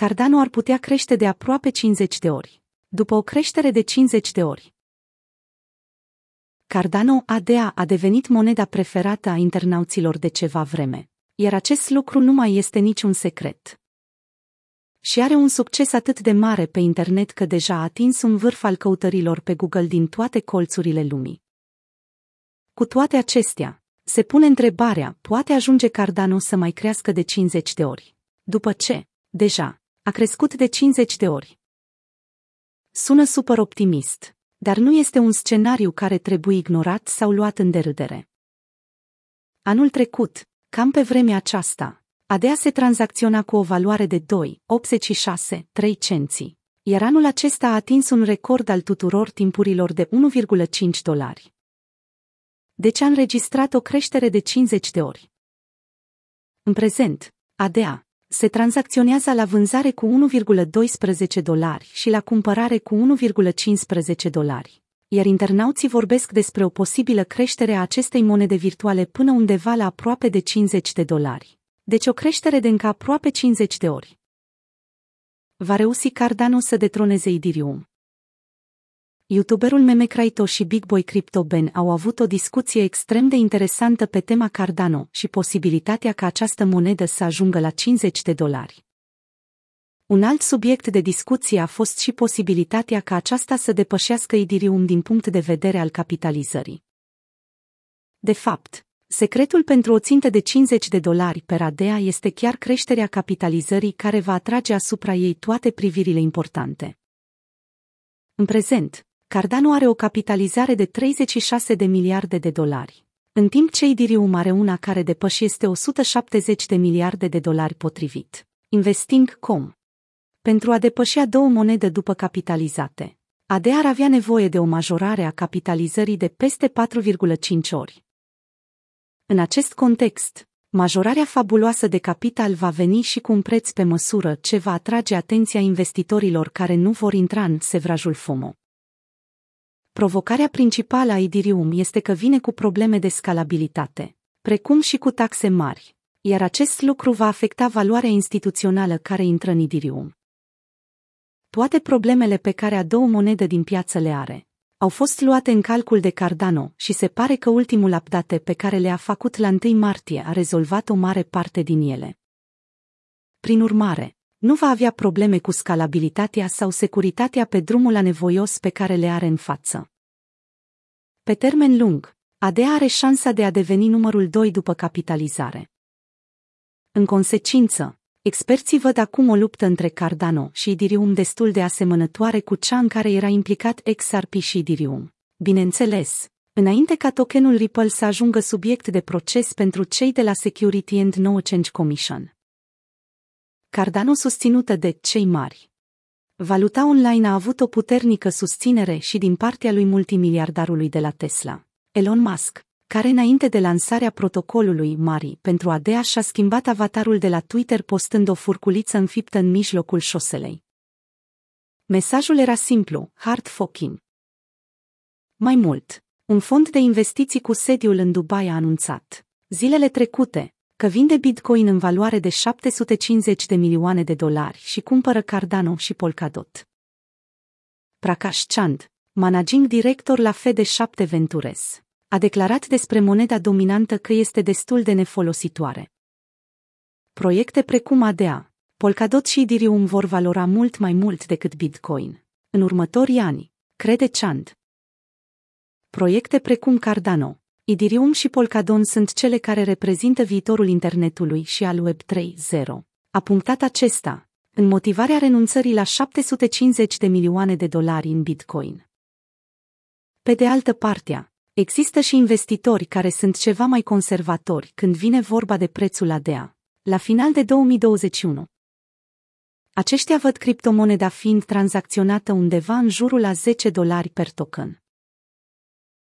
Cardano ar putea crește de aproape 50 de ori. După o creștere de 50 de ori. Cardano ADA a devenit moneda preferată a internauților de ceva vreme, iar acest lucru nu mai este niciun secret. Și are un succes atât de mare pe internet că deja a atins un vârf al căutărilor pe Google din toate colțurile lumii. Cu toate acestea, se pune întrebarea, poate ajunge Cardano să mai crească de 50 de ori? După ce, deja, a crescut de 50 de ori. Sună super optimist, dar nu este un scenariu care trebuie ignorat sau luat în derâdere. Anul trecut, cam pe vremea aceasta, ADEA se tranzacționa cu o valoare de 2,86, 3 cenți, iar anul acesta a atins un record al tuturor timpurilor de 1,5 dolari. Deci a înregistrat o creștere de 50 de ori. În prezent, ADEA se tranzacționează la vânzare cu 1,12 dolari și la cumpărare cu 1,15 dolari. Iar internauții vorbesc despre o posibilă creștere a acestei monede virtuale până undeva la aproape de 50 de dolari. Deci o creștere de încă aproape 50 de ori. Va reuși Cardano să detroneze Idirium. YouTuberul Meme Crypto și Big Boy Crypto Ben au avut o discuție extrem de interesantă pe tema Cardano și posibilitatea ca această monedă să ajungă la 50 de dolari. Un alt subiect de discuție a fost și posibilitatea ca aceasta să depășească Idirium din punct de vedere al capitalizării. De fapt, secretul pentru o țintă de 50 de dolari per ADEA este chiar creșterea capitalizării care va atrage asupra ei toate privirile importante. În prezent, Cardano are o capitalizare de 36 de miliarde de dolari, în timp ce Idirium are una care depășește 170 de miliarde de dolari potrivit. Investing.com Pentru a depăși a două monede după capitalizate, AD ar avea nevoie de o majorare a capitalizării de peste 4,5 ori. În acest context, majorarea fabuloasă de capital va veni și cu un preț pe măsură ce va atrage atenția investitorilor care nu vor intra în sevrajul FOMO. Provocarea principală a Idirium este că vine cu probleme de scalabilitate, precum și cu taxe mari, iar acest lucru va afecta valoarea instituțională care intră în Idirium. Toate problemele pe care a două monede din piață le are au fost luate în calcul de Cardano și se pare că ultimul update pe care le-a făcut la 1 martie a rezolvat o mare parte din ele. Prin urmare, nu va avea probleme cu scalabilitatea sau securitatea pe drumul anevoios pe care le are în față. Pe termen lung, ADA are șansa de a deveni numărul 2 după capitalizare. În consecință, experții văd acum o luptă între Cardano și Idirium destul de asemănătoare cu cea în care era implicat XRP și Idirium. Bineînțeles, înainte ca tokenul Ripple să ajungă subiect de proces pentru cei de la Security and No Change Commission. Cardano susținută de cei mari. Valuta online a avut o puternică susținere și din partea lui multimiliardarului de la Tesla, Elon Musk, care înainte de lansarea protocolului Mari pentru ADA și-a schimbat avatarul de la Twitter postând o furculiță înfiptă în mijlocul șoselei. Mesajul era simplu, hard fucking. Mai mult, un fond de investiții cu sediul în Dubai a anunțat, zilele trecute, că vinde Bitcoin în valoare de 750 de milioane de dolari și cumpără Cardano și Polkadot. Prakash Chand, managing director la Fed7 Ventures, a declarat despre moneda dominantă că este destul de nefolositoare. Proiecte precum ADA, Polkadot și Ethereum vor valora mult mai mult decât Bitcoin. În următorii ani, crede Chand. Proiecte precum Cardano, Idirium și Polkadon sunt cele care reprezintă viitorul internetului și al Web 3.0. A punctat acesta, în motivarea renunțării la 750 de milioane de dolari în Bitcoin. Pe de altă parte, există și investitori care sunt ceva mai conservatori când vine vorba de prețul ADA, la final de 2021. Aceștia văd criptomoneda fiind tranzacționată undeva în jurul la 10 dolari per token.